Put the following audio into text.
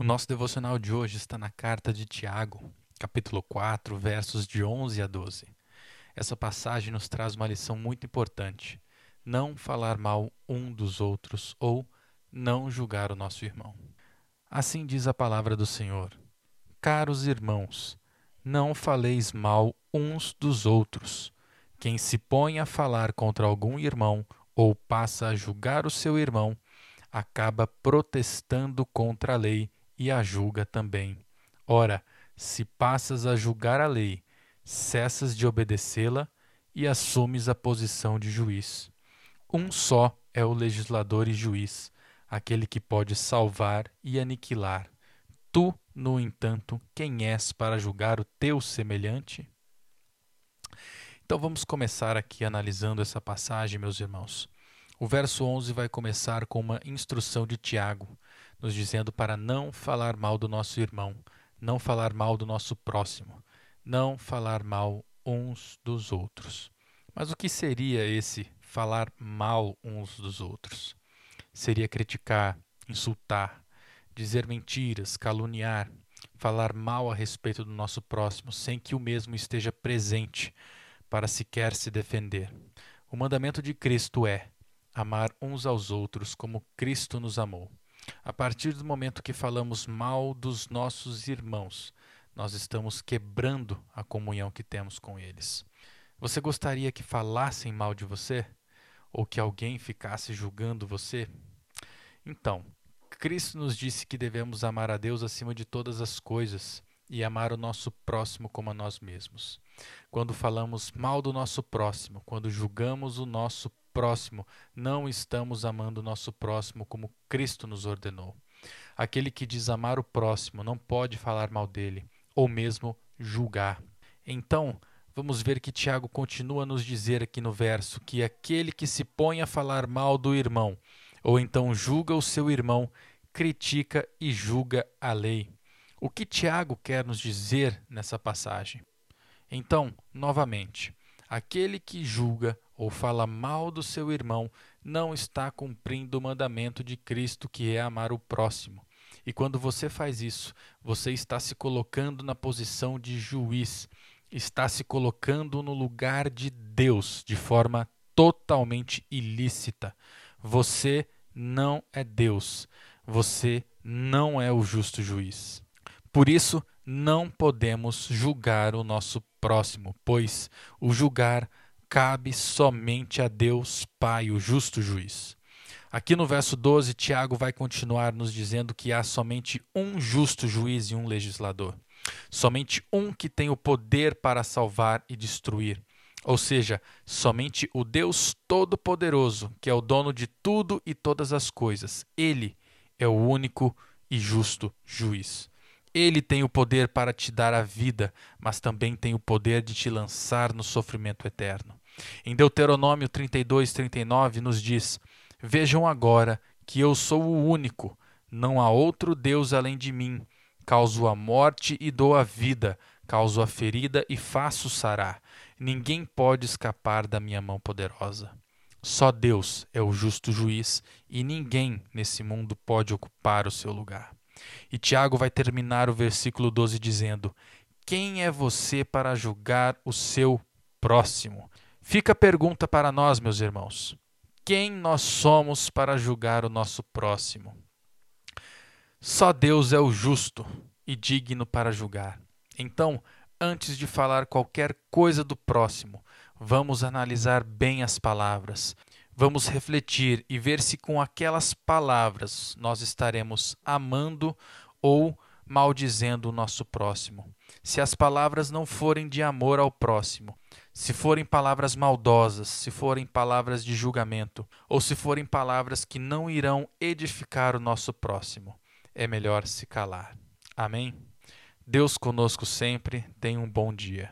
O nosso devocional de hoje está na carta de Tiago, capítulo 4, versos de 11 a 12. Essa passagem nos traz uma lição muito importante: não falar mal um dos outros ou não julgar o nosso irmão. Assim diz a palavra do Senhor: Caros irmãos, não faleis mal uns dos outros. Quem se põe a falar contra algum irmão ou passa a julgar o seu irmão, acaba protestando contra a lei e a julga também. Ora, se passas a julgar a lei, cessas de obedecê-la e assumes a posição de juiz. Um só é o legislador e juiz, aquele que pode salvar e aniquilar. Tu, no entanto, quem és para julgar o teu semelhante? Então vamos começar aqui analisando essa passagem, meus irmãos. O verso 11 vai começar com uma instrução de Tiago, nos dizendo para não falar mal do nosso irmão, não falar mal do nosso próximo, não falar mal uns dos outros. Mas o que seria esse falar mal uns dos outros? Seria criticar, insultar, dizer mentiras, caluniar, falar mal a respeito do nosso próximo sem que o mesmo esteja presente para sequer se defender. O mandamento de Cristo é amar uns aos outros como Cristo nos amou. A partir do momento que falamos mal dos nossos irmãos, nós estamos quebrando a comunhão que temos com eles. Você gostaria que falassem mal de você? Ou que alguém ficasse julgando você? Então, Cristo nos disse que devemos amar a Deus acima de todas as coisas e amar o nosso próximo como a nós mesmos. Quando falamos mal do nosso próximo, quando julgamos o nosso próximo, não estamos amando o nosso próximo como Cristo nos ordenou. Aquele que diz amar o próximo não pode falar mal dele, ou mesmo julgar. Então, vamos ver que Tiago continua a nos dizer aqui no verso que aquele que se põe a falar mal do irmão, ou então julga o seu irmão, critica e julga a lei. O que Tiago quer nos dizer nessa passagem? Então, novamente, aquele que julga ou fala mal do seu irmão não está cumprindo o mandamento de Cristo, que é amar o próximo. E quando você faz isso, você está se colocando na posição de juiz, está se colocando no lugar de Deus de forma totalmente ilícita. Você não é Deus, você não é o justo juiz. Por isso, não podemos julgar o nosso próximo, pois o julgar cabe somente a Deus Pai, o justo juiz. Aqui no verso 12, Tiago vai continuar nos dizendo que há somente um justo juiz e um legislador. Somente um que tem o poder para salvar e destruir. Ou seja, somente o Deus Todo-Poderoso, que é o dono de tudo e todas as coisas. Ele é o único e justo juiz. Ele tem o poder para te dar a vida, mas também tem o poder de te lançar no sofrimento eterno. Em Deuteronômio 32, 39 nos diz: Vejam agora que eu sou o único, não há outro Deus além de mim. Causo a morte e dou a vida, causo a ferida e faço sarar. Ninguém pode escapar da minha mão poderosa. Só Deus é o justo juiz e ninguém nesse mundo pode ocupar o seu lugar. E Tiago vai terminar o versículo 12 dizendo: Quem é você para julgar o seu próximo? Fica a pergunta para nós, meus irmãos: quem nós somos para julgar o nosso próximo? Só Deus é o justo e digno para julgar. Então, antes de falar qualquer coisa do próximo, vamos analisar bem as palavras. Vamos refletir e ver se com aquelas palavras nós estaremos amando ou maldizendo o nosso próximo. Se as palavras não forem de amor ao próximo, se forem palavras maldosas, se forem palavras de julgamento, ou se forem palavras que não irão edificar o nosso próximo, é melhor se calar. Amém? Deus conosco sempre, tenha um bom dia.